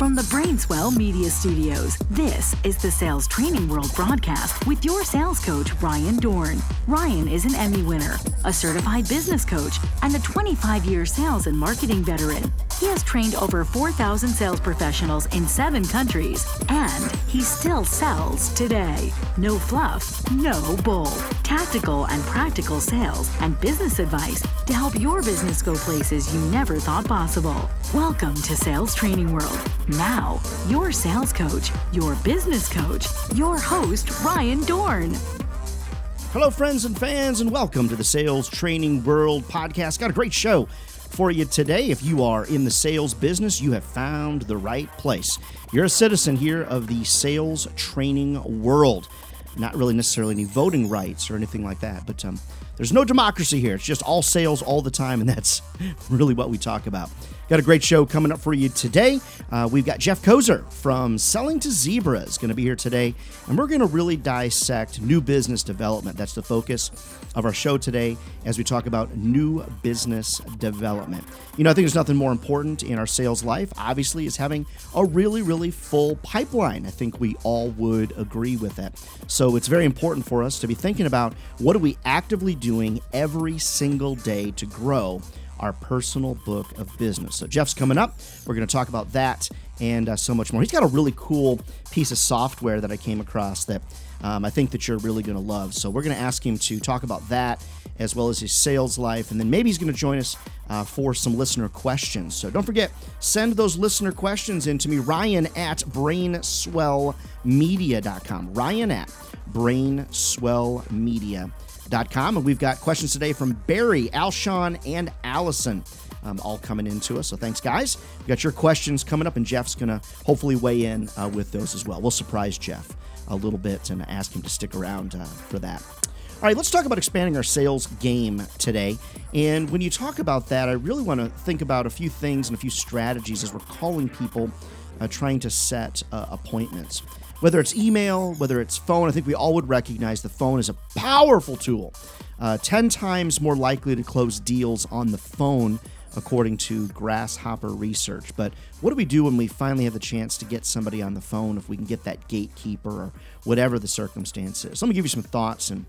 From the Brainswell Media Studios, this is the Sales Training World broadcast with your sales coach, Ryan Dohrn. Ryan is an Emmy winner, a certified business coach, and a 25 year sales and marketing veteran. He has trained over 4,000 sales professionals in seven countries, and he still sells today. No fluff, no bull. Tactical and practical sales and business advice to help your business go places you never thought possible. Welcome to Sales Training World. Now, your sales coach, your business coach, your host, Ryan Dohrn. Hello, friends and fans, and welcome to the Sales Training World podcast. Got a great show for you today. If you are in the sales business, you have found the right place. You're a citizen here of the sales training world. Not really necessarily any voting rights or anything like that, but um, there's no democracy here. It's just all sales all the time, and that's really what we talk about. Got a great show coming up for you today. Uh, we've got Jeff Koser from Selling to Zebras going to be here today, and we're going to really dissect new business development. That's the focus of our show today as we talk about new business development. You know, I think there's nothing more important in our sales life, obviously, is having a really, really full pipeline. I think we all would agree with that. So it's very important for us to be thinking about what are we actively doing every single day to grow our personal book of business. So, Jeff's coming up. We're going to talk about that and uh, so much more. He's got a really cool piece of software that I came across that um, I think that you're really going to love. So, we're going to ask him to talk about that as well as his sales life. And then maybe he's going to join us uh, for some listener questions. So, don't forget, send those listener questions in to me, Ryan at brainswellmedia.com. Ryan at brainswellmedia.com com. And we've got questions today from Barry, Alshon, and Allison. Um, all coming into us. So thanks, guys. We got your questions coming up, and Jeff's going to hopefully weigh in uh, with those as well. We'll surprise Jeff a little bit and ask him to stick around uh, for that. All right, let's talk about expanding our sales game today. And when you talk about that, I really want to think about a few things and a few strategies as we're calling people uh, trying to set uh, appointments. Whether it's email, whether it's phone, I think we all would recognize the phone is a powerful tool. Uh, 10 times more likely to close deals on the phone, according to Grasshopper Research. But what do we do when we finally have the chance to get somebody on the phone if we can get that gatekeeper or whatever the circumstance is? Let me give you some thoughts and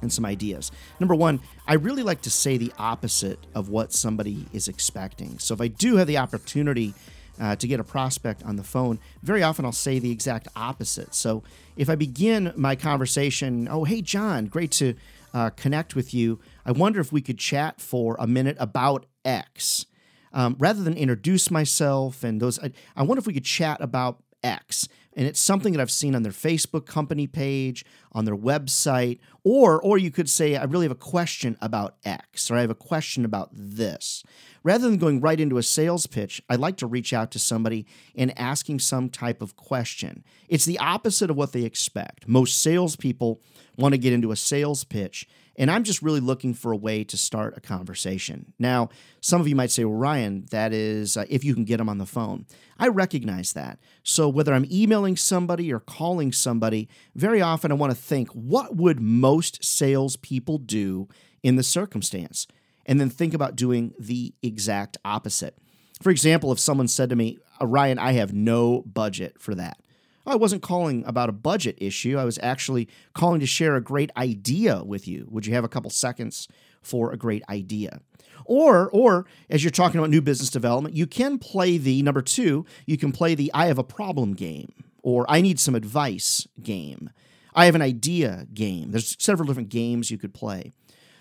and some ideas. Number one, I really like to say the opposite of what somebody is expecting. So if I do have the opportunity uh, to get a prospect on the phone, very often I'll say the exact opposite. So if I begin my conversation, oh, hey, John, great to uh, connect with you. I wonder if we could chat for a minute about X. Um, rather than introduce myself and those, I, I wonder if we could chat about X. And it's something that I've seen on their Facebook company page, on their website, or or you could say, I really have a question about X, or I have a question about this. Rather than going right into a sales pitch, I like to reach out to somebody and asking some type of question. It's the opposite of what they expect. Most salespeople want to get into a sales pitch and I'm just really looking for a way to start a conversation. Now, some of you might say, well, Ryan, that is uh, if you can get them on the phone. I recognize that. So whether I'm emailing somebody or calling somebody, very often I want to think, what would most salespeople do in the circumstance? And then think about doing the exact opposite. For example, if someone said to me, uh, Ryan, I have no budget for that. I wasn't calling about a budget issue. I was actually calling to share a great idea with you. Would you have a couple seconds for a great idea? Or, or as you're talking about new business development, you can play the number two, you can play the I have a problem game or I need some advice game. I have an idea game. There's several different games you could play.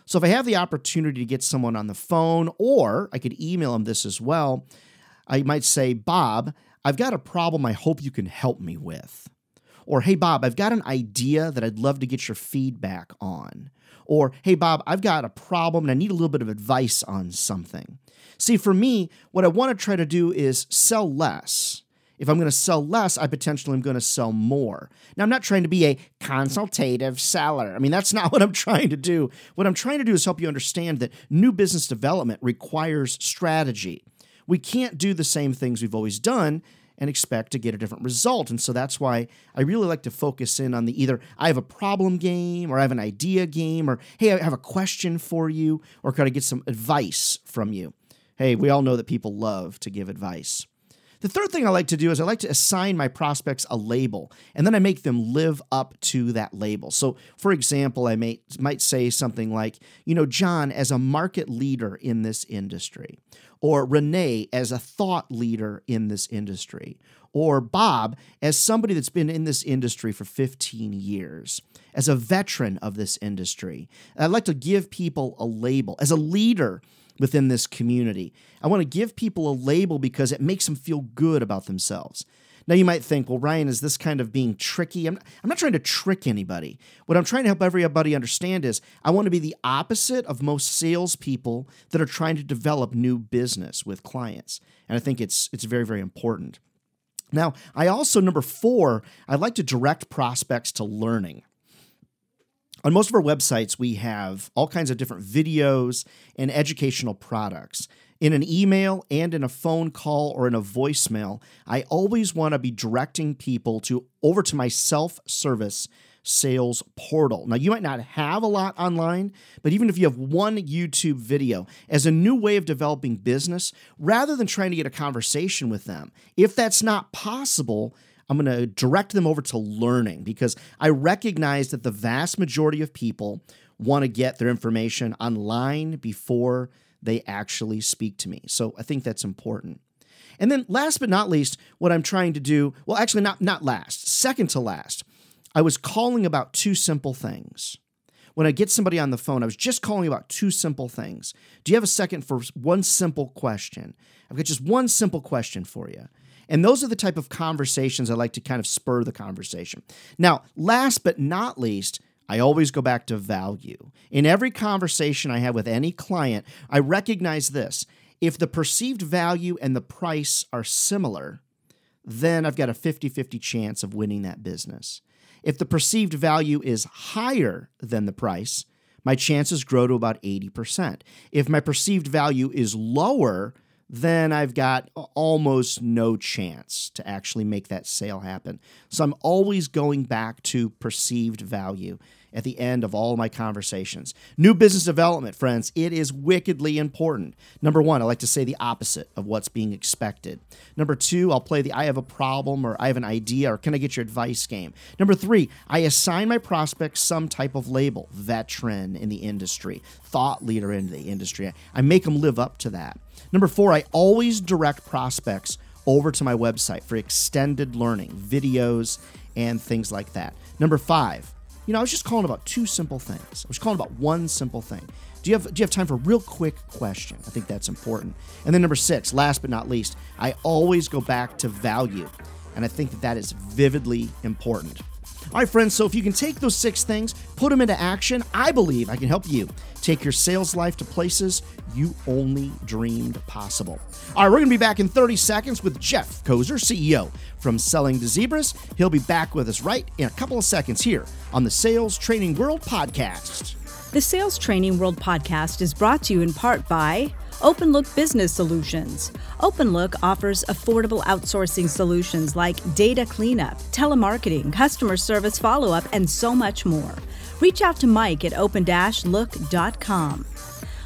So if I have the opportunity to get someone on the phone, or I could email them this as well, I might say, Bob, I've got a problem I hope you can help me with. Or, hey, Bob, I've got an idea that I'd love to get your feedback on. Or, hey, Bob, I've got a problem and I need a little bit of advice on something. See, for me, what I want to try to do is sell less. If I'm going to sell less, I potentially am going to sell more. Now, I'm not trying to be a consultative seller. I mean, that's not what I'm trying to do. What I'm trying to do is help you understand that new business development requires strategy. We can't do the same things we've always done and expect to get a different result. And so that's why I really like to focus in on the either I have a problem game or I have an idea game or hey, I have a question for you or can I get some advice from you? Hey, we all know that people love to give advice. The third thing I like to do is I like to assign my prospects a label, and then I make them live up to that label. So, for example, I may, might say something like, you know, John, as a market leader in this industry, or Renee as a thought leader in this industry, or Bob as somebody that's been in this industry for 15 years, as a veteran of this industry. I'd like to give people a label. As a leader, within this community. I want to give people a label because it makes them feel good about themselves. Now, you might think, well, Ryan, is this kind of being tricky? I'm, I'm not trying to trick anybody. What I'm trying to help everybody understand is I want to be the opposite of most salespeople that are trying to develop new business with clients. And I think it's, it's very, very important. Now, I also, number four, I like to direct prospects to learning. On most of our websites, we have all kinds of different videos and educational products. In an email and in a phone call or in a voicemail, I always want to be directing people to over to my self-service sales portal. Now, you might not have a lot online, but even if you have one YouTube video as a new way of developing business, rather than trying to get a conversation with them, if that's not possible, I'm going to direct them over to learning because I recognize that the vast majority of people want to get their information online before they actually speak to me. So I think that's important. And then last but not least, what I'm trying to do, well actually not not last, second to last. I was calling about two simple things. When I get somebody on the phone, I was just calling about two simple things. Do you have a second for one simple question? I've got just one simple question for you. And those are the type of conversations I like to kind of spur the conversation. Now, last but not least, I always go back to value. In every conversation I have with any client, I recognize this. If the perceived value and the price are similar, then I've got a 50 50 chance of winning that business. If the perceived value is higher than the price, my chances grow to about 80%. If my perceived value is lower, then I've got almost no chance to actually make that sale happen. So I'm always going back to perceived value at the end of all my conversations. New business development, friends, it is wickedly important. Number one, I like to say the opposite of what's being expected. Number two, I'll play the I have a problem or I have an idea or can I get your advice game. Number three, I assign my prospects some type of label veteran in the industry, thought leader in the industry. I make them live up to that. Number four, I always direct prospects over to my website for extended learning, videos, and things like that. Number five, you know, I was just calling about two simple things. I was calling about one simple thing. Do you have do you have time for a real quick question? I think that's important. And then number six, last but not least, I always go back to value, and I think that that is vividly important. All right, friends, so if you can take those six things, put them into action, I believe I can help you take your sales life to places you only dreamed possible. All right, we're going to be back in 30 seconds with Jeff Koser, CEO from Selling to Zebras. He'll be back with us right in a couple of seconds here on the Sales Training World Podcast. The Sales Training World Podcast is brought to you in part by OpenLook Business Solutions. OpenLook offers affordable outsourcing solutions like data cleanup, telemarketing, customer service follow up, and so much more. Reach out to Mike at open-look.com.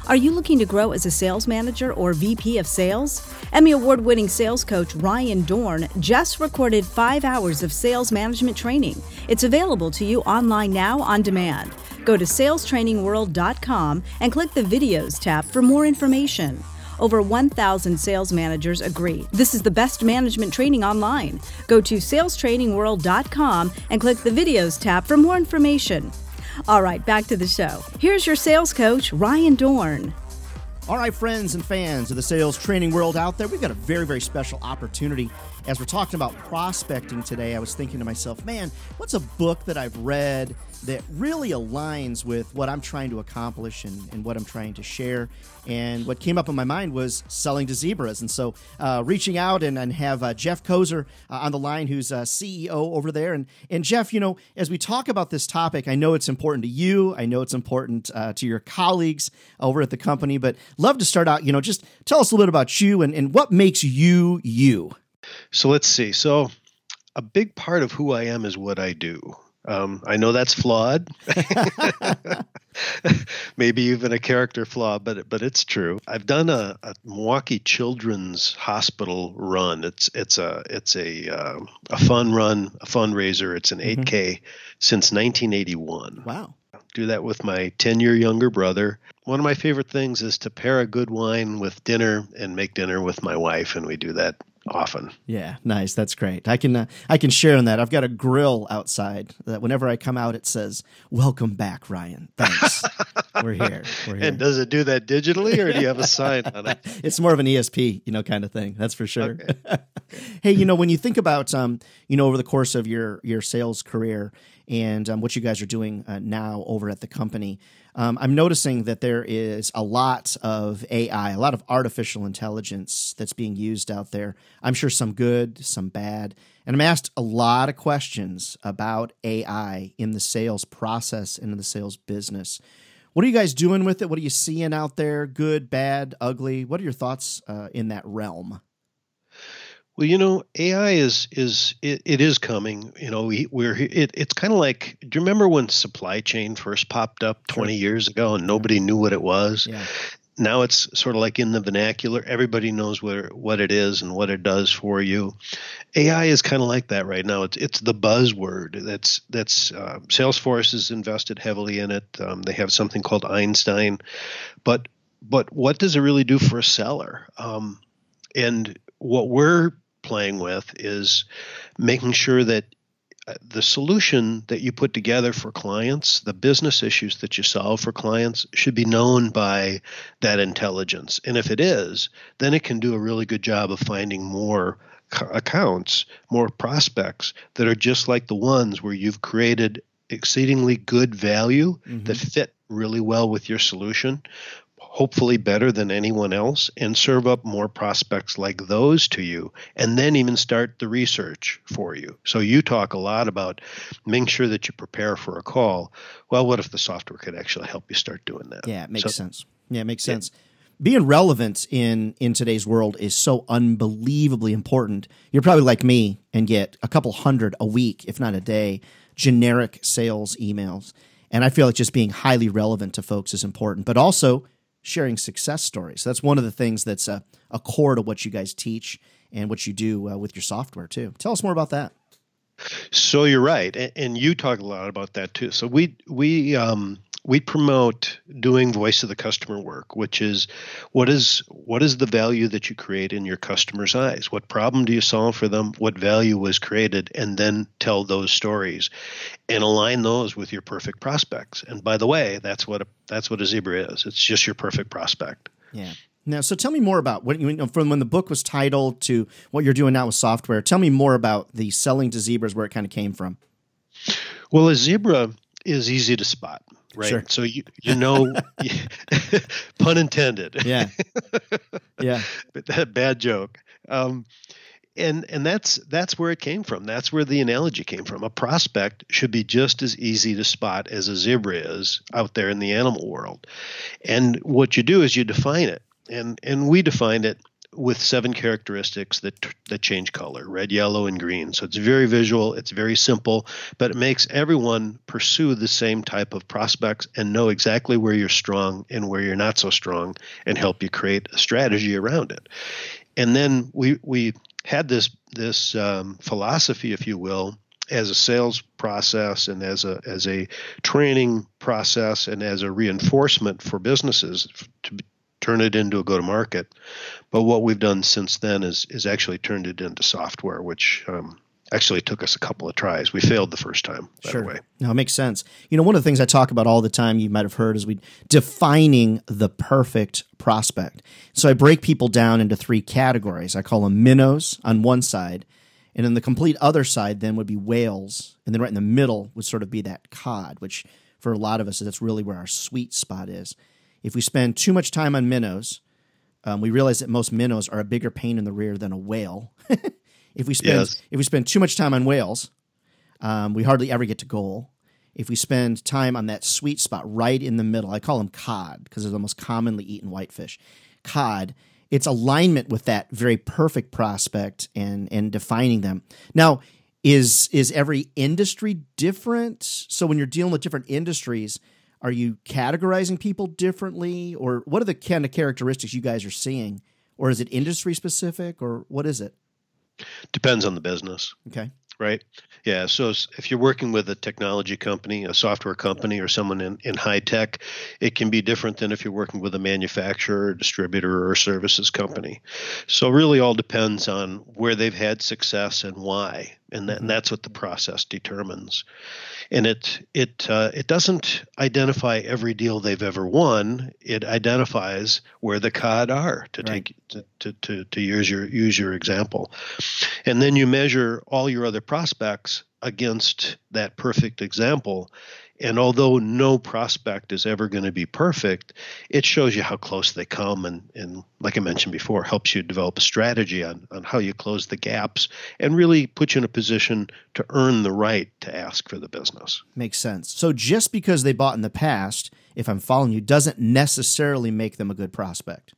Are you looking to grow as a sales manager or VP of sales? Emmy Award winning sales coach Ryan Dohrn just recorded five hours of sales management training. It's available to you online now on demand. Go to salestrainingworld.com and click the Videos tab for more information. Over 1,000 sales managers agree this is the best management training online. Go to salestrainingworld.com and click the Videos tab for more information. All right, back to the show. Here's your sales coach, Ryan Dohrn. All right, friends and fans of the sales training world out there, we've got a very, very special opportunity. As we're talking about prospecting today, I was thinking to myself, man, what's a book that I've read that really aligns with what I'm trying to accomplish and, and, what I'm trying to share. And what came up in my mind was selling to zebras. And so uh, reaching out and, and have uh, Jeff Koser uh, on the line, who's CEO over there. And, and Jeff, you know, as we talk about this topic, I know it's important to you. I know it's important uh, to your colleagues over at the company, but love to start out, you know, just tell us a little bit about you and, and what makes you you. So let's see. So a big part of who I am is what I do. Um, I know that's flawed, maybe even a character flaw, but but it's true. I've done a, a Milwaukee Children's Hospital run. It's it's a it's a uh, a fun run, a fundraiser. It's an 8K mm-hmm. since 1981. Wow. Do that with my 10 year younger brother. One of my favorite things is to pair a good wine with dinner and make dinner with my wife, and we do that often. Yeah, nice. That's great. I can uh, I can share on that. I've got a grill outside that whenever I come out, it says "Welcome back, Ryan." Thanks. We're here. We're here. And does it do that digitally, or do you have a sign on it? it's more of an ESP, you know, kind of thing. That's for sure. Okay. hey, you know, when you think about, um, you know, over the course of your your sales career and um, what you guys are doing uh, now over at the company, um, I'm noticing that there is a lot of AI, a lot of artificial intelligence that's being used out there. I'm sure some good, some bad. And I'm asked a lot of questions about AI in the sales process and in the sales business. What are you guys doing with it? What are you seeing out there? Good, bad, ugly? What are your thoughts uh, in that realm? Well, you know, AI is is it, it is coming. You know, we, we're it, it's kind of like. Do you remember when supply chain first popped up twenty sure. years ago and nobody knew what it was? Yeah. Now it's sort of like in the vernacular. Everybody knows what what it is and what it does for you. AI is kind of like that right now. It's it's the buzzword. That's that's uh, Salesforce has invested heavily in it. Um, they have something called Einstein, but but what does it really do for a seller? Um, and what we're playing with is making sure that uh, the solution that you put together for clients, the business issues that you solve for clients, should be known by that intelligence. And if it is, then it can do a really good job of finding more accounts, more prospects that are just like the ones where you've created exceedingly good value mm-hmm. that fit really well with your solution hopefully better than anyone else, and serve up more prospects like those to you, and then even start the research for you. So you talk a lot about making sure that you prepare for a call. Well, what if the software could actually help you start doing that? Yeah, it makes so, sense. Yeah, it makes sense. Being relevant in in today's world is so unbelievably important. You're probably like me and get a couple hundred a week, if not a day, generic sales emails. And I feel like just being highly relevant to folks is important, but also sharing success stories. That's one of the things that's a, a core to what you guys teach and what you do uh, with your software too. Tell us more about that. So you're right, and, and you talk a lot about that too. So we we um, we promote doing voice of the customer work, which is what is what is the value that you create in your customer's eyes? What problem do you solve for them? What value was created, and then tell those stories, and align those with your perfect prospects. And by the way, that's what a, that's what a zebra is. It's just your perfect prospect. Yeah. Now, so tell me more about what you know, from when the book was titled to what you're doing now with software. Tell me more about the selling to zebras, where it kind of came from. Well, a zebra is easy to spot right? Sure. So you you know, pun intended. Yeah, yeah. but that bad joke. Um, and and that's that's where it came from. That's where the analogy came from. A prospect should be just as easy to spot as a zebra is out there in the animal world. And what you do is you define it, and and we define it with seven characteristics that that change color red yellow and green. So it's very visual it's very simple but it makes everyone pursue the same type of prospects and know exactly where you're strong and where you're not so strong and help you create a strategy around it. And then we we had this this um, philosophy if you will as a sales process and as a as a training process and as a reinforcement for businesses to turn it into a go to market. But what we've done since then is is actually turned it into software, which um, actually took us a couple of tries. We failed the first time. By sure. Way. No, it makes sense. You know, one of the things I talk about all the time, you might have heard, is we defining the perfect prospect. So I break people down into three categories. I call them minnows on one side, and then the complete other side then would be whales, and then right in the middle would sort of be that cod, which for a lot of us, that's really where our sweet spot is. If we spend too much time on minnows, um, we realize that most minnows are a bigger pain in the rear than a whale. if we spend yes. if we spend too much time on whales, um, we hardly ever get to goal. If we spend time on that sweet spot right in the middle, I call them cod because they're the most commonly eaten whitefish. Cod, it's alignment with that very perfect prospect and and defining them. Now, is is every industry different? So when you're dealing with different industries, are you categorizing people differently, or what are the kind of characteristics you guys are seeing, or is it industry specific, or what is it? Depends on the business. Okay. Right. Yeah. So if you're working with a technology company, a software company, or someone in, in high tech, it can be different than if you're working with a manufacturer, distributor, or services company. So really all depends on where they've had success and why. And, that, and that's what the process determines and it it uh, it doesn't identify every deal they've ever won. It identifies where the cod are to right. take to, to, to, to use your use your example, and then you measure all your other prospects against that perfect example, and although no prospect is ever going to be perfect, it shows you how close they come. And, and like I mentioned before, helps you develop a strategy on, on how you close the gaps and really put you in a position to earn the right to ask for the business. Makes sense. So just because they bought in the past, if I'm following you, doesn't necessarily make them a good prospect.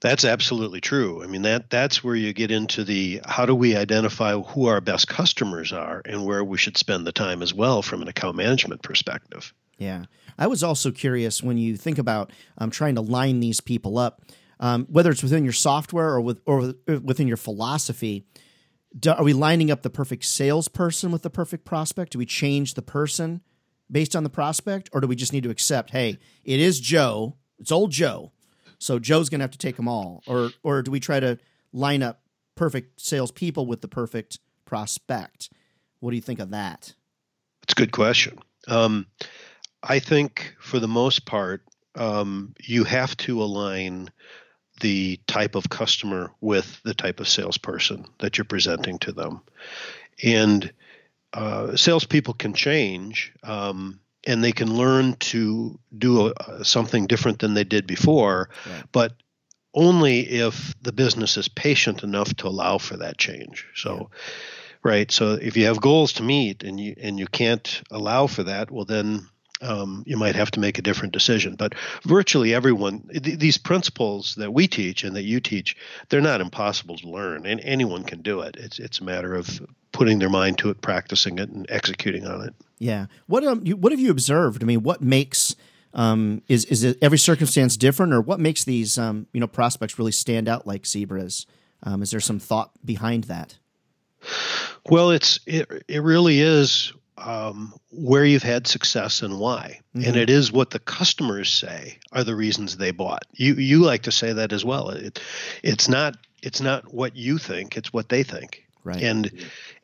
That's absolutely true. I mean that that's where you get into the how do we identify who our best customers are and where we should spend the time as well from an account management perspective. Yeah, I was also curious when you think about um, trying to line these people up, um, whether it's within your software or with or within your philosophy. Do, are we lining up the perfect salesperson with the perfect prospect? Do we change the person based on the prospect, or do we just need to accept, hey, it is Joe, it's old Joe so Joe's going to have to take them all, or or do we try to line up perfect salespeople with the perfect prospect? What do you think of that? It's a good question. Um, I think for the most part, um, you have to align the type of customer with the type of salesperson that you're presenting to them, and uh, salespeople can change. Um, and they can learn to do a, something different than they did before, right. but only if the business is patient enough to allow for that change. So, yeah. right. So if you have goals to meet and you and you can't allow for that, well then um, you might have to make a different decision. But virtually everyone, th- these principles that we teach and that you teach, they're not impossible to learn, and anyone can do it. It's it's a matter of putting their mind to it, practicing it, and executing on it. Yeah. What um you, what have you observed? I mean, what makes um is is it every circumstance different, or what makes these um you know prospects really stand out like zebras? Um, is there some thought behind that? Well, it's it it really is um, where you've had success and why, mm-hmm. and it is what the customers say are the reasons they bought. You you like to say that as well. It, it's not it's not what you think; it's what they think. Right. And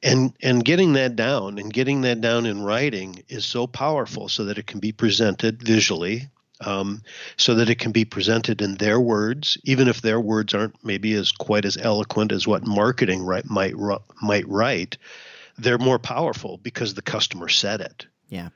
and and getting that down and getting that down in writing is so powerful so that it can be presented visually um, so that it can be presented in their words even if their words aren't maybe as quite as eloquent as what marketing right, might might write they're more powerful because the customer said it yeah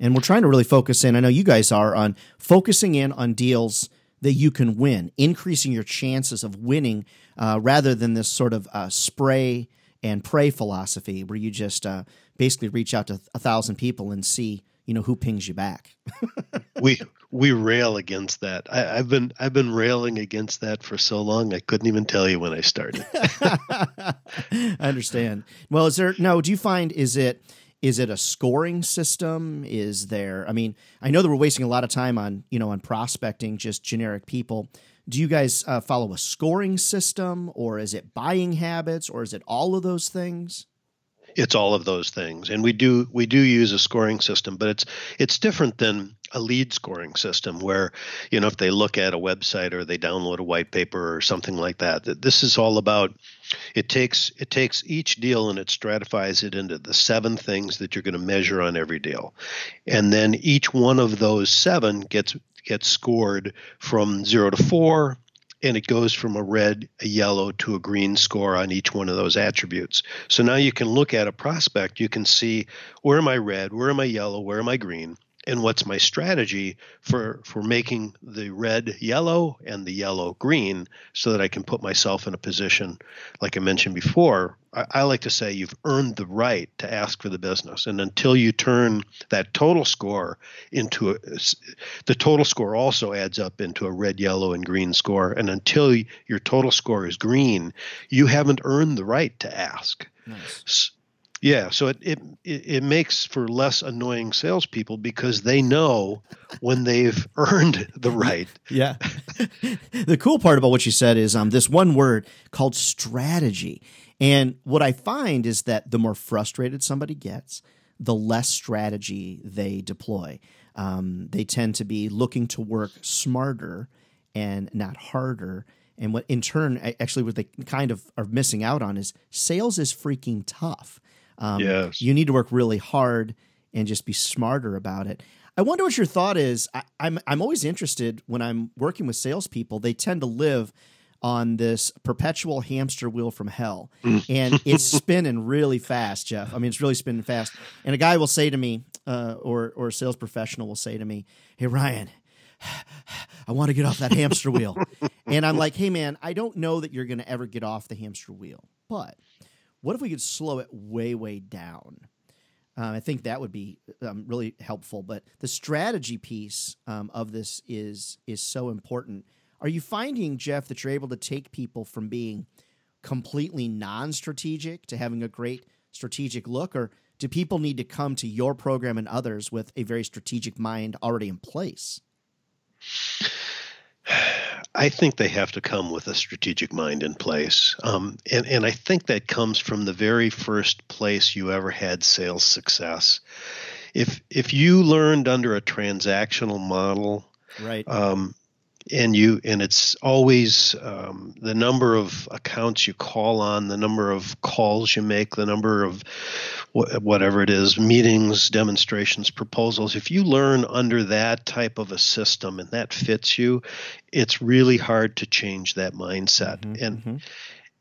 and we're trying to really focus in i know you guys are on focusing in on deals that you can win increasing your chances of winning uh, rather than this sort of uh, spray and pray philosophy where you just uh, basically reach out to a thousand people and see you know who pings you back. we we rail against that. I, have been I've been railing against that for so long I couldn't even tell you when I started. I understand. Well, is there no? Do you find is it is it a scoring system? Is there? I mean, I know that we're wasting a lot of time on you know on prospecting just generic people do you guys uh, follow a scoring system or is it buying habits or is it all of those things it's all of those things and we do we do use a scoring system but it's it's different than a lead scoring system where you know if they look at a website or they download a white paper or something like that this is all about it takes it takes each deal and it stratifies it into the seven things that you're going to measure on every deal. And then each one of those seven gets gets scored from zero to four, and it goes from a red, a yellow to a green score on each one of those attributes. So now you can look at a prospect, you can see where am I red, where am I yellow, where am I green, and what's my strategy for for making the red yellow and the yellow green so that I can put myself in a position like I mentioned before I, I, like to say you've earned the right to ask for the business. And until you turn that total score into a the total score also adds up into a red yellow and green score. And until your total score is green you haven't earned the right to ask. Nice. Yeah, so it, it it makes for less annoying salespeople because they know when they've earned the right. Yeah. the cool part about what you said is um this one word called strategy. And what I find is that the more frustrated somebody gets, the less strategy they deploy. Um, they tend to be looking to work smarter and not harder. And what in turn, actually, what they kind of are missing out on is sales is freaking tough. Um, yes. You need to work really hard and just be smarter about it. I wonder what your thought is. I, I'm I'm always interested when I'm working with salespeople. They tend to live on this perpetual hamster wheel from hell, and it's spinning really fast, Jeff. I mean, it's really spinning fast. And a guy will say to me, uh, or or a sales professional will say to me, "Hey, Ryan." I want to get off that hamster wheel. and I'm like, hey, man, I don't know that you're going to ever get off the hamster wheel, but what if we could slow it way, way down? Um, I think that would be um, really helpful. But the strategy piece um, of this is is so important. Are you finding, Jeff, that you're able to take people from being completely non-strategic to having a great strategic look, or do people need to come to your program and others with a very strategic mind already in place? I think they have to come with a strategic mind in place. Um, and, and I think that comes from the very first place you ever had sales success. If, if you learned under a transactional model, right. Um, and you and it's always um, the number of accounts you call on the number of calls you make the number of wh- whatever it is meetings demonstrations proposals. If you learn under that type of a system and that fits you it's really hard to change that mindset. Mm-hmm, and mm-hmm.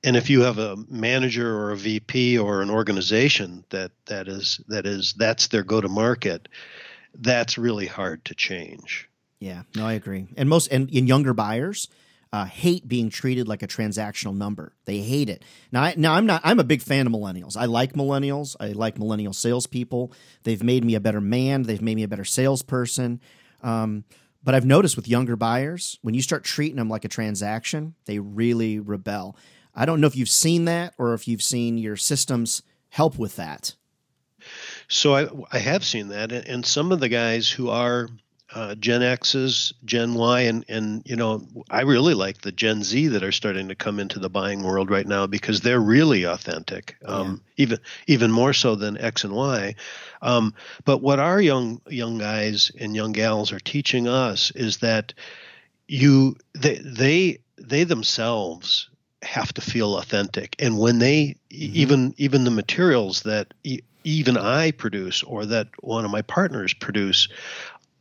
and if you have a manager or a VP or an organization that that is that is that's their go to market that's really hard to change yeah, no, I agree. And most and in younger buyers uh, hate being treated like a transactional number. They hate it. Now, I, now I'm not. I'm a big fan of millennials. I like millennials. I like millennial salespeople. They've made me a better man. They've made me a better salesperson. Um, but I've noticed with younger buyers, when you start treating them like a transaction, they really rebel. I don't know if you've seen that or if you've seen your systems help with that. So I, I have seen that, and some of the guys who are uh, Gen X's, Gen Y, and and you know I really like the Gen Z that are starting to come into the buying world right now because they're really authentic, um, yeah. even even more so than X and Y. Um, but what our young young guys and young gals are teaching us is that you they they they themselves have to feel authentic, and when they mm-hmm. even even the materials that even I produce or that one of my partners produce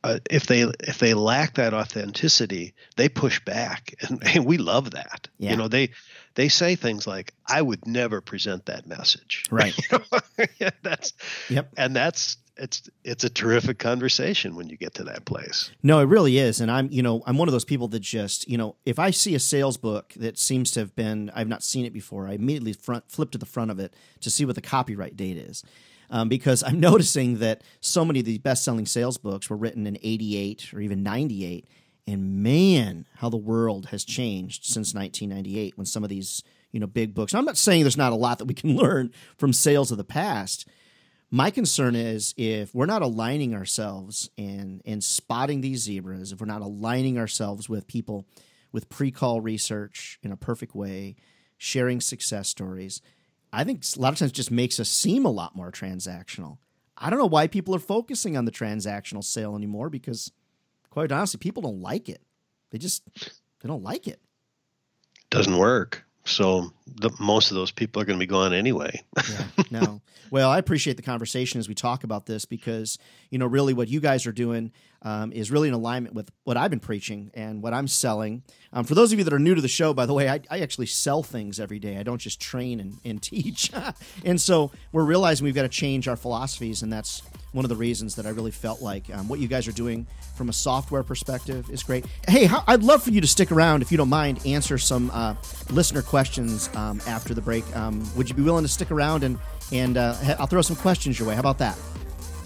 uh, if they if they lack that authenticity, they push back, and, and we love that. Yeah. You know, they they say things like, "I would never present that message." Right. yeah, that's yep. And that's it's it's a terrific conversation when you get to that place. No, it really is, and I'm you know I'm one of those people that just you know if I see a sales book that seems to have been I've not seen it before, I immediately front flip to the front of it to see what the copyright date is um, because I'm noticing that so many of these best selling sales books were written in 88 or even 98. And man, how the world has changed since 1998 when some of these you know big books. I'm not saying there's not a lot that we can learn from sales of the past. My concern is if we're not aligning ourselves and and spotting these zebras, if we're not aligning ourselves with people with pre-call research in a perfect way, sharing success stories, I think a lot of times just makes us seem a lot more transactional. I don't know why people are focusing on the transactional sale anymore because, quite honestly, people don't like it. They just they don't like it. Doesn't work. So the, most of those people are going to be gone anyway. yeah, no. Well, I appreciate the conversation as we talk about this because you know really what you guys are doing um, is really in alignment with what I've been preaching and what I'm selling. Um, for those of you that are new to the show, by the way, I, I actually sell things every day. I don't just train and, and teach. and so we're realizing we've got to change our philosophies, and that's one of the reasons that I really felt like um, what you guys are doing from a software perspective is great. Hey, how, I'd love for you to stick around if you don't mind, answer some uh, listener questions um, after the break. Um, would you be willing to stick around and and uh, I'll throw some questions your way? How about that?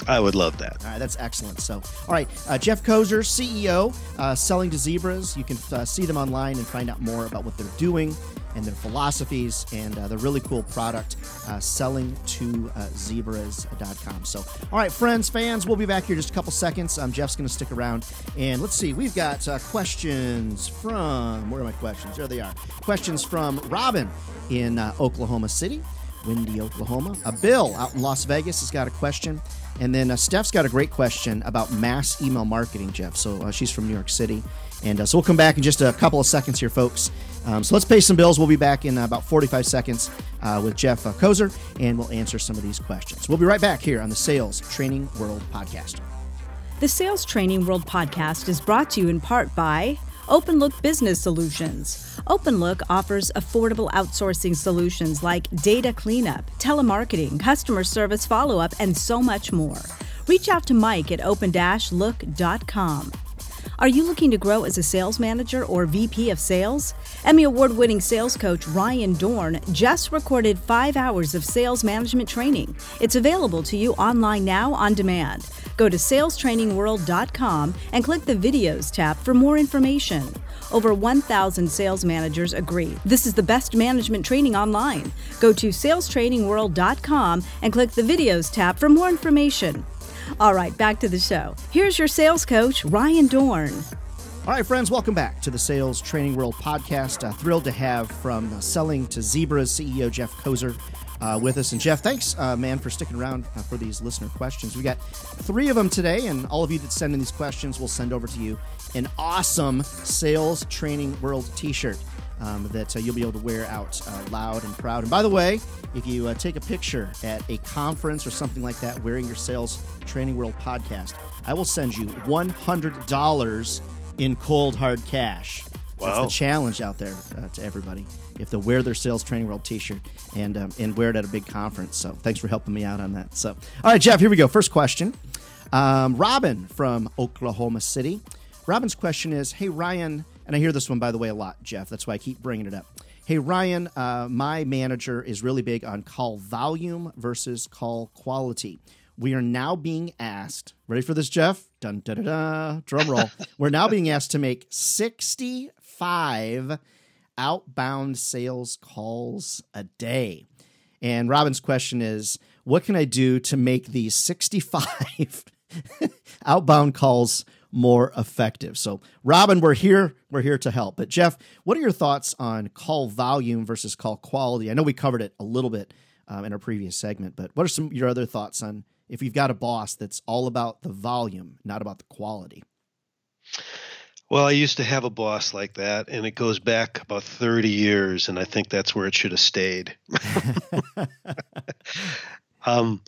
I would love that. All right, that's excellent. So, all right, uh, Jeff Koser, CEO, uh, selling to zebras. You can uh, see them online and find out more about what they're doing. and their philosophies and uh, the really cool product, uh, selling to uh, zebras.com. So, all right, friends, fans, we'll be back here just a couple seconds. Um, Jeff's going to stick around. And let's see, we've got uh, questions from, where are my questions? There they are. Questions from Robin in uh, Oklahoma City. Windy, Oklahoma. A Bill out in Las Vegas has got a question. And then uh, Steph's got a great question about mass email marketing, Jeff. So uh, she's from New York City. And uh, so we'll come back in just a couple of seconds here, folks. Um, so let's pay some bills. We'll be back in about 45 seconds uh, with Jeff uh, Koser, and we'll answer some of these questions. We'll be right back here on the Sales Training World Podcast. The Sales Training World Podcast is brought to you in part by OpenLook Business Solutions. OpenLook offers affordable outsourcing solutions like data cleanup, telemarketing, customer service follow up, and so much more. Reach out to Mike at open-look.com. Are you looking to grow as a sales manager or VP of sales? Emmy Award winning sales coach Ryan Dohrn just recorded five hours of sales management training. It's available to you online now on demand. Go to salestrainingworld.com and click the Videos tab for more information. Over 1,000 sales managers agree this is the best management training online. Go to salestrainingworld.com and click the Videos tab for more information. All right, back to the show. Here's your sales coach, Ryan Dohrn. All right, friends, welcome back to the Sales Training World podcast. Uh, thrilled to have from uh, Selling to Zebras CEO Jeff Koser uh, with us. And Jeff, thanks, uh, man, for sticking around uh, for these listener questions. We got three of them today, and all of you that send in these questions, we'll send over to you an awesome Sales Training World t shirt. Um, that uh, you'll be able to wear out uh, loud and proud. And by the way, if you uh, take a picture at a conference or something like that wearing your Sales Training World podcast, I will send you $100 in cold hard cash. Wow. That's the challenge out there uh, to everybody. If they wear their Sales Training World T-shirt and um, and wear it at a big conference. So thanks for helping me out on that. So all right, Jeff, here we go. First question. Um, Robin from Oklahoma City. Robin's question is, Hey Ryan, and I hear this one by the way a lot, Jeff. That's why I keep bringing it up. Hey Ryan, uh, my manager is really big on call volume versus call quality. We are now being asked, ready for this, Jeff? Dun da da da, drum roll. We're now being asked to make 65 outbound sales calls a day. And Robin's question is, what can I do to make these 65 outbound calls more effective? So, Robin, we're here. We're here to help. But Jeff, what are your thoughts on call volume versus call quality? I know we covered it a little bit um, in our previous segment, but what are some your other thoughts on if you've got a boss that's all about the volume, not about the quality? Well, I used to have a boss like that, and it goes back about 30 years, and I think that's where it should have stayed. um,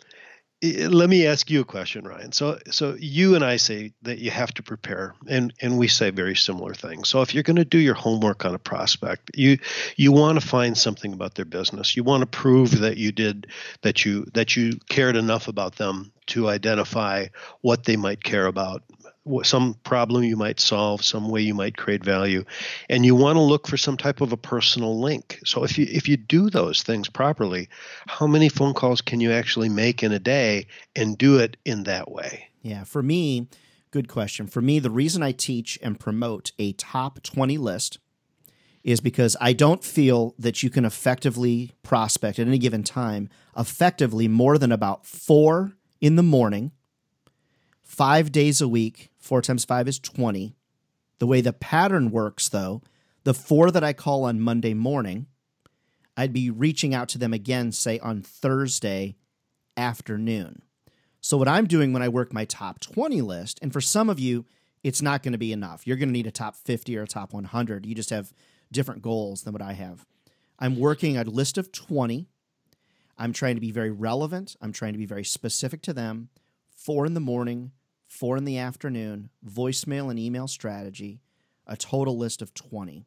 let me ask you a question, Ryan. So, so you and I say that you have to prepare, and and we say very similar things. So, if you're going to do your homework on a prospect, you you want to find something about their business. You want to prove that you did that you that you cared enough about them to identify what they might care about some problem you might solve, some way you might create value, and you want to look for some type of a personal link. So if you if you do those things properly, how many phone calls can you actually make in a day and do it in that way? Yeah, for me, good question. For me, the reason I teach and promote a top 20 list is because I don't feel that you can effectively prospect at any given time effectively more than about 4 in the morning, 5 days a week Four times five is 20. The way the pattern works, though, the four that I call on Monday morning, I'd be reaching out to them again, say on Thursday afternoon. So, what I'm doing when I work my top 20 list, and for some of you, it's not going to be enough. You're going to need a top 50 or a top 100. You just have different goals than what I have. I'm working a list of 20. I'm trying to be very relevant. I'm trying to be very specific to them. Four in the morning, four in the afternoon, voicemail and email strategy, a total list of 20.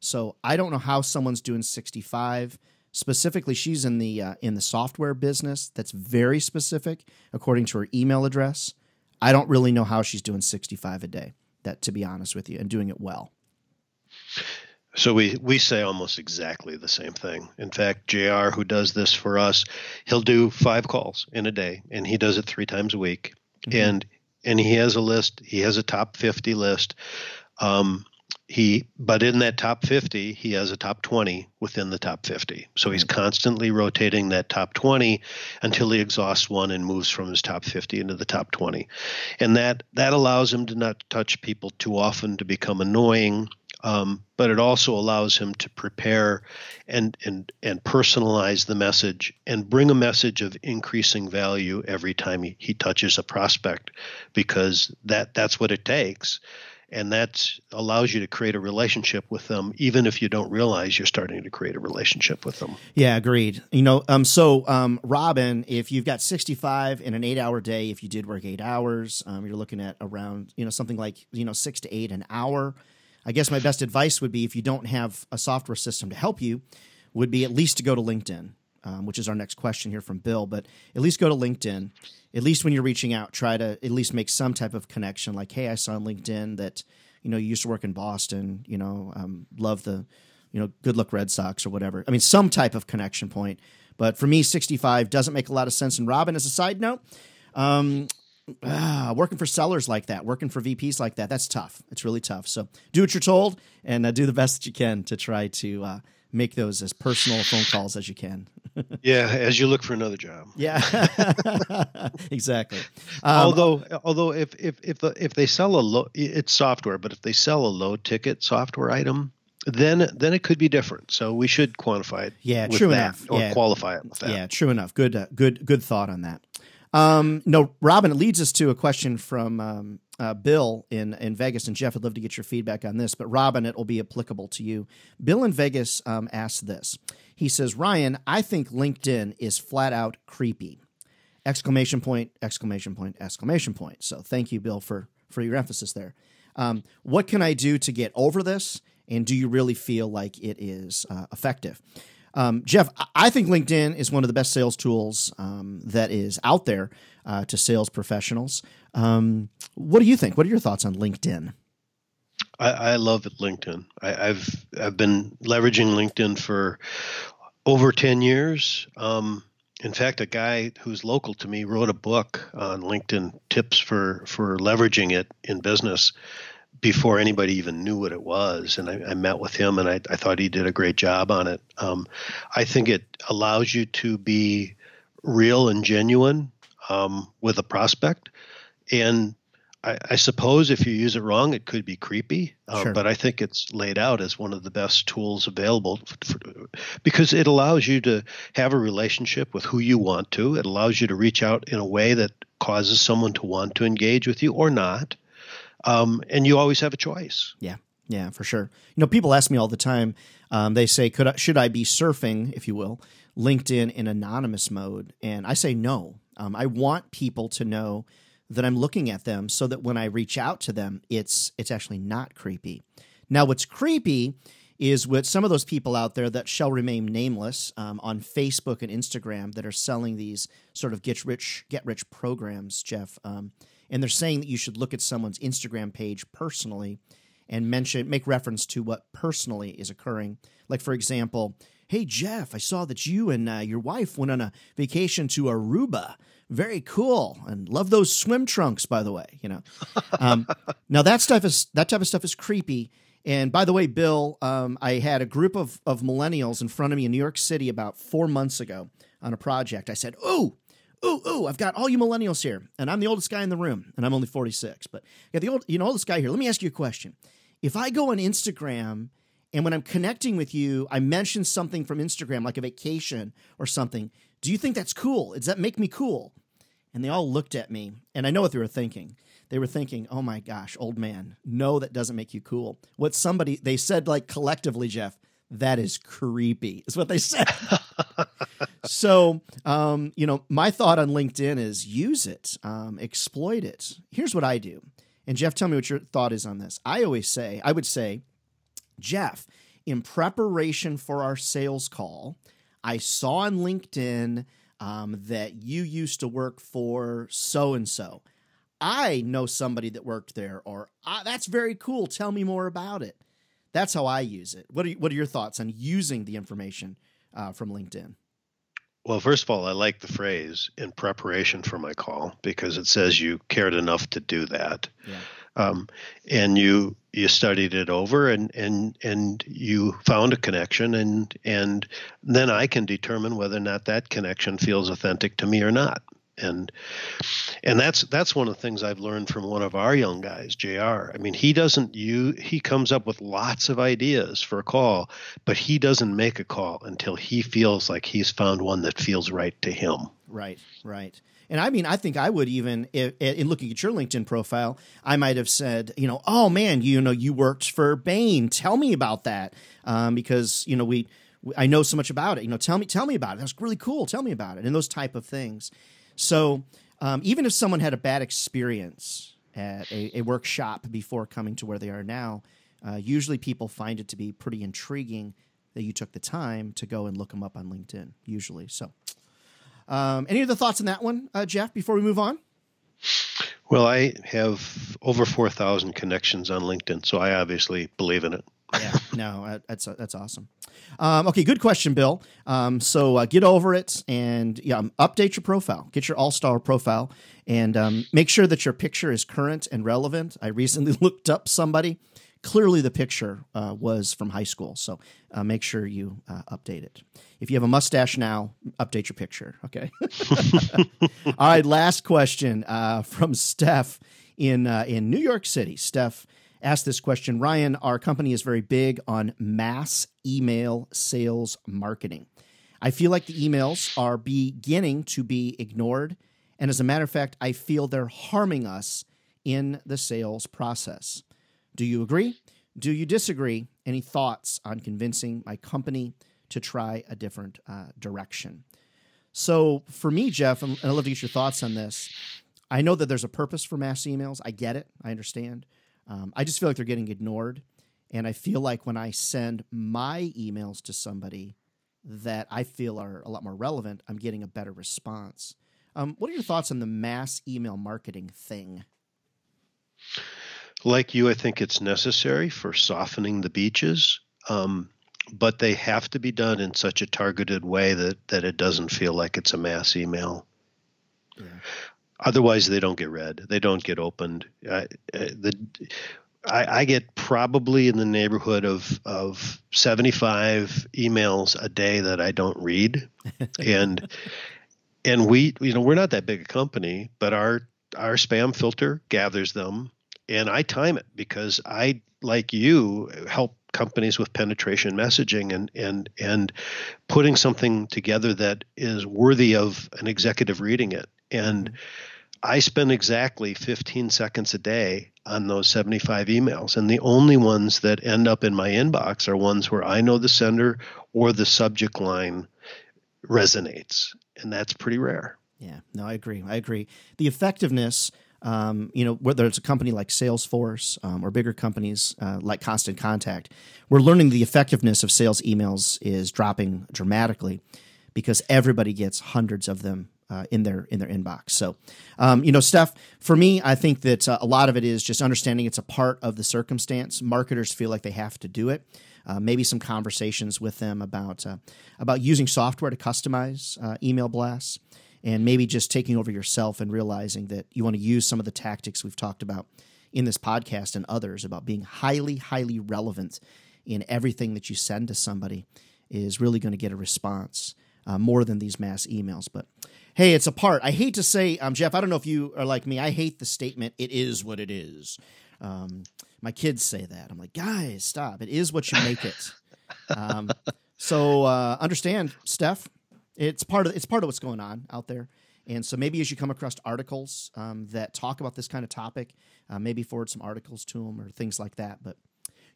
So I don't know how someone's doing 65. Specifically, she's in the uh, in the software business. That's very specific, according to her email address. I don't really know how she's doing 65 a day. That, to be honest with you, and doing it well. So we we say almost exactly the same thing. In fact, Jr. who does this for us, he'll do five calls in a day, and he does it three times a week. Mm-hmm. And and he has a list. He has a top 50 list. Um, he but in that top 50 he has a top 20 within the top 50 so he's constantly rotating that top 20 until he exhausts one and moves from his top 50 into the top 20 and that that allows him to not touch people too often to become annoying um, but it also allows him to prepare and and and personalize the message and bring a message of increasing value every time he, he touches a prospect because that that's what it takes. And that allows you to create a relationship with them even if you don't realize you're starting to create a relationship with them. Yeah agreed. You know um so um robin if you've got 65 in an eight hour day if you did work eight hours um, you're looking at around you know something like you know six to eight an hour i guess my best advice would be if you don't have a software system to help you would be at least to go to linkedin um, which is our next question here from bill but at least go to linkedin at least when you're reaching out, try to at least make some type of connection. Like, hey, I saw on LinkedIn that you know you used to work in Boston. You know, um, love the you know good luck Red Sox or whatever. I mean, some type of connection point. But for me, 65 doesn't make a lot of sense. And Robin, as a side note, um, ah, working for sellers like that, working for VPs like that, that's tough. It's really tough. So do what you're told and uh, do the best that you can to try to uh, make those as personal phone calls as you can. yeah, as you look for another job. Yeah, exactly. Um, although, although if if if the, if they sell a low, it's software, but if they sell a low ticket software item, then then it could be different. So we should quantify it. Yeah, true enough. Or yeah. qualify it with that. Yeah, true enough. Good, uh, good, good thought on that. Um, no, Robin, it leads us to a question from um, uh, Bill in, in Vegas. And Jeff, I'd love to get your feedback on this, but Robin, it will be applicable to you. Bill in Vegas um, asked this. He says, Ryan, I think LinkedIn is flat out creepy. Exclamation point, exclamation point, exclamation point. So thank you, Bill, for, for your emphasis there. Um, what can I do to get over this? And do you really feel like it is uh, effective? Um, Jeff, I think LinkedIn is one of the best sales tools um, that is out there uh, to sales professionals. Um, what do you think? What are your thoughts on LinkedIn? I, I love LinkedIn. I, have I've been leveraging LinkedIn for over ten years. Um, in fact, a guy who's local to me wrote a book on LinkedIn tips for for leveraging it in business before anybody even knew what it was. And I, I met with him and I, I, thought he did a great job on it. Um, I think it allows you to be real and genuine um, with a prospect. And I, I, suppose if you use it wrong, it could be creepy. Uh, sure. But I think it's laid out as one of the best tools available for, because it allows you to have a relationship with who you want to. It allows you to reach out in a way that causes someone to want to engage with you or not um, and you always have a choice. Yeah, yeah, for sure. You know, people ask me all the time. Um, they say, "Could I, should I be surfing, if you will, LinkedIn in anonymous mode?" And I say no. Um, I want people to know that I'm looking at them, so that when I reach out to them, it's it's actually not creepy. Now, what's creepy is with some of those people out there that shall remain nameless um, on Facebook and Instagram that are selling these sort of get rich get rich programs, Jeff. And they're saying that you should look at someone's Instagram page personally and mention make reference to what personally is occurring. Like for example, hey Jeff, I saw that you and uh, your wife went on a vacation to Aruba. Very cool, and love those swim trunks, by the way. You know, um, now that stuff is that type of stuff is creepy. And by the way, Bill, um, I had a group of of millennials in front of me in New York City about four months ago on a project. I said, "Oh, ooh, ooh, I've got all you millennials here, and I'm the oldest guy in the room, and I'm only 46. But yeah, the old, you know, oldest guy here. Let me ask you a question. If I go on Instagram and when I'm connecting with you, I mention something from Instagram, like a vacation or something, do you think that's cool? Does that make me cool? And they all looked at me, and I know what they were thinking. They were thinking, oh my gosh, old man, no, that doesn't make you cool. What somebody, they said, like collectively, Jeff, that is creepy, is what they said. so, um, you know, my thought on LinkedIn is use it, um, exploit it. Here's what I do. And Jeff, tell me what your thought is on this. I always say, I would say, Jeff, in preparation for our sales call, I saw on LinkedIn um, that you used to work for so and so. I know somebody that worked there, or ah, that's very cool. Tell me more about it. That's how I use it. What are what are your thoughts on using the information uh, from LinkedIn? Well, first of all, I like the phrase in preparation for my call because it says you cared enough to do that. Yeah. um, and you you studied it over and and and you found a connection and and then I can determine whether or not that connection feels authentic to me or not and and that's that's one of the things I've learned from one of our young guys, Jr. I mean, he doesn't you he comes up with lots of ideas for a call, but he doesn't make a call until he feels like he's found one that feels right to him. Right, right. And I mean, I think I would even, in looking at your LinkedIn profile, I might have said, you know, oh man, you know, you worked for Bain. Tell me about that, um, because you know we, I know so much about it. You know, tell me, tell me about it. That's really cool. Tell me about it, and those type of things. So um, even if someone had a bad experience at a, a workshop before coming to where they are now, uh, usually people find it to be pretty intriguing that you took the time to go and look them up on LinkedIn. Usually, so. Um, any other thoughts on that one, uh, Jeff? Before we move on. Well, I have over four thousand connections on LinkedIn, so I obviously believe in it yeah, no, uh, that's uh, that's awesome. Um, okay, good question, Bill. Um, so uh, get over it and yeah, um, update your profile. Get your all star profile and um, make sure that your picture is current and relevant. I recently looked up somebody. Clearly, the picture uh, was from high school, so uh, make sure you uh, update it. If you have a mustache now, update your picture. Okay. all right. Last question from Steph in in New York City. Steph asked this question Ryan, our company is very big on mass email sales marketing. I feel like the emails are beginning to be ignored. And as a matter of fact, I feel they're harming us in the sales process. Do you agree? Do you disagree? Any thoughts on convincing my company to try a different uh, direction? So, for me, Jeff, and I'd love to get your thoughts on this. I know that there's a purpose for mass emails. I get it. I understand. Um, I just feel like they're getting ignored. And I feel like when I send my emails to somebody that I feel are a lot more relevant, I'm getting a better response. Um, what are your thoughts on the mass email marketing thing? Like you, I think it's necessary for softening the beaches, um, but they have to be done in such a targeted way that, that it doesn't feel like it's a mass email. Yeah. Otherwise, they don't get read. They don't get opened. Uh, the I, I, get probably in the neighborhood of of seventy five emails a day that I don't read, and and we you know we're not that big a company, but our our spam filter gathers them, and I time it because I like you help companies with penetration messaging and and and putting something together that is worthy of an executive reading it and mm-hmm. I spend exactly 15 seconds a day on those 75 emails. And the only ones that end up in my inbox are ones where I know the sender or the subject line resonates. And that's pretty rare. Yeah, no, I agree. I agree. The effectiveness, um, you know, whether it's a company like Salesforce um, or bigger companies uh, like Constant Contact, we're learning the effectiveness of sales emails is dropping dramatically because everybody gets hundreds of them uh, in their in their inbox. So, um, you know, Steph, for me, I think that uh, a lot of it is just understanding it's a part of the circumstance. Marketers feel like they have to do it. Uh, maybe some conversations with them about uh, about using software to customize uh, email blasts, and maybe just taking over yourself and realizing that you want to use some of the tactics we've talked about in this podcast and others about being highly, highly relevant in everything that you send to somebody is really going to get a response uh, more than these mass emails. But hey, it's a part. I hate to say, um, Jeff, I don't know if you are like me. I hate the statement, it is what it is. Um, my kids say that. I'm like, guys, stop. It is what you make it. um, so uh, understand, Steph, it's part of it's part of what's going on out there. And so maybe as you come across articles um, that talk about this kind of topic, uh, maybe forward some articles to them or things like that. But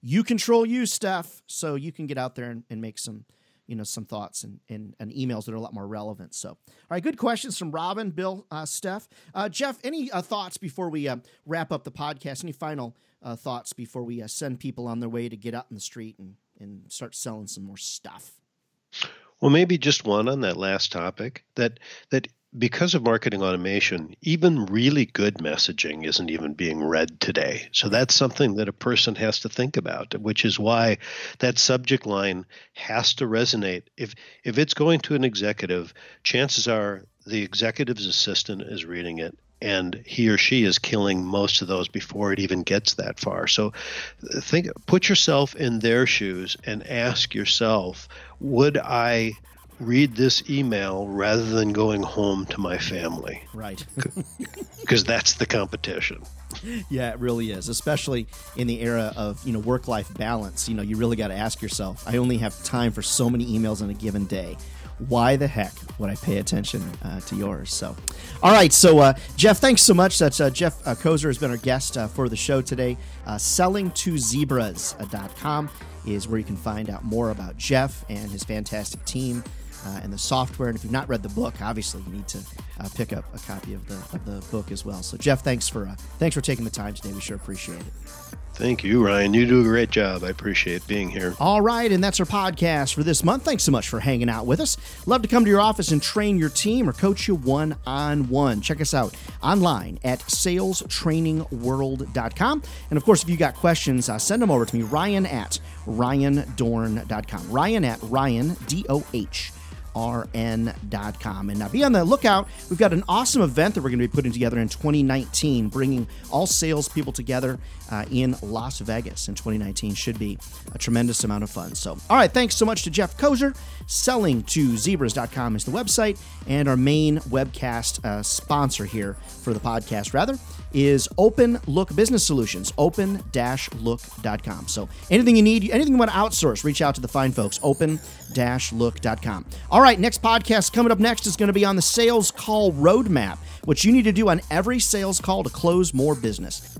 you control you, Steph, so you can get out there and, and make some you know some thoughts and, and, and, emails that are a lot more relevant. So, all right, good questions from Robin, Bill, uh, Steph, uh, Jeff. Any uh, thoughts before we uh, wrap up the podcast? Any final uh, thoughts before we uh, send people on their way to get out in the street and and start selling some more stuff? Well, maybe just one on that last topic that that because of marketing automation, even really good messaging isn't even being read today. So that's something that a person has to think about, which is why that subject line has to resonate. If if it's going to an executive, chances are the executive's assistant is reading it and he or she is killing most of those before it even gets that far. So think put yourself in their shoes and ask yourself, would I read this email rather than going home to my family? Right. Because that's the competition. Yeah, it really is, especially in the era of, you know, work-life balance. You know, you really got to ask yourself, I only have time for so many emails in a given day why the heck would I pay attention uh, to yours? So, all right. So, uh, Jeff, thanks so much. That's uh, Jeff uh, Koser has been our guest uh, for the show today. Uh, sellingtozebras.com is where you can find out more about Jeff and his fantastic team. Uh, and the software. And if you've not read the book, obviously you need to uh, pick up a copy of the of the book as well. So Jeff, thanks for uh, thanks for taking the time today. We sure appreciate it. Thank you, Ryan. You do a great job. I appreciate being here. All right, and that's our podcast for this month. Thanks so much for hanging out with us. Love to come to your office and train your team or coach you one on one. Check us out online at salestrainingworld.com. And of course, if you got questions, uh, send them over to me, Ryan at ryandohrn.com. Ryan at Ryan, D O H rn.com. And now be on the lookout. We've got an awesome event that we're going to be putting together in 2019, bringing all salespeople together uh, in Las Vegas in 2019. Should be a tremendous amount of fun. So, all right, thanks so much to Jeff Koser. Selling to zebras.com is the website, and our main webcast uh, sponsor here for the podcast, rather, is Open Look Business Solutions, open-look.com. So anything you need, anything you want to outsource, reach out to the fine folks, open-look.com. All right, next podcast coming up next is going to be on the sales call roadmap, which you need to do on every sales call to close more business.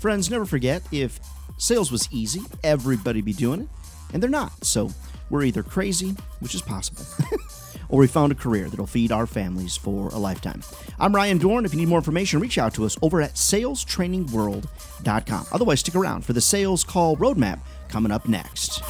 Friends, never forget if sales was easy, everybody be doing it, and they're not. So we're either crazy, which is possible. or we found a career that'll feed our families for a lifetime. I'm Ryan Dohrn. If you need more information, reach out to us over at salestrainingworld.com. Otherwise, stick around for the Sales Call Roadmap coming up next.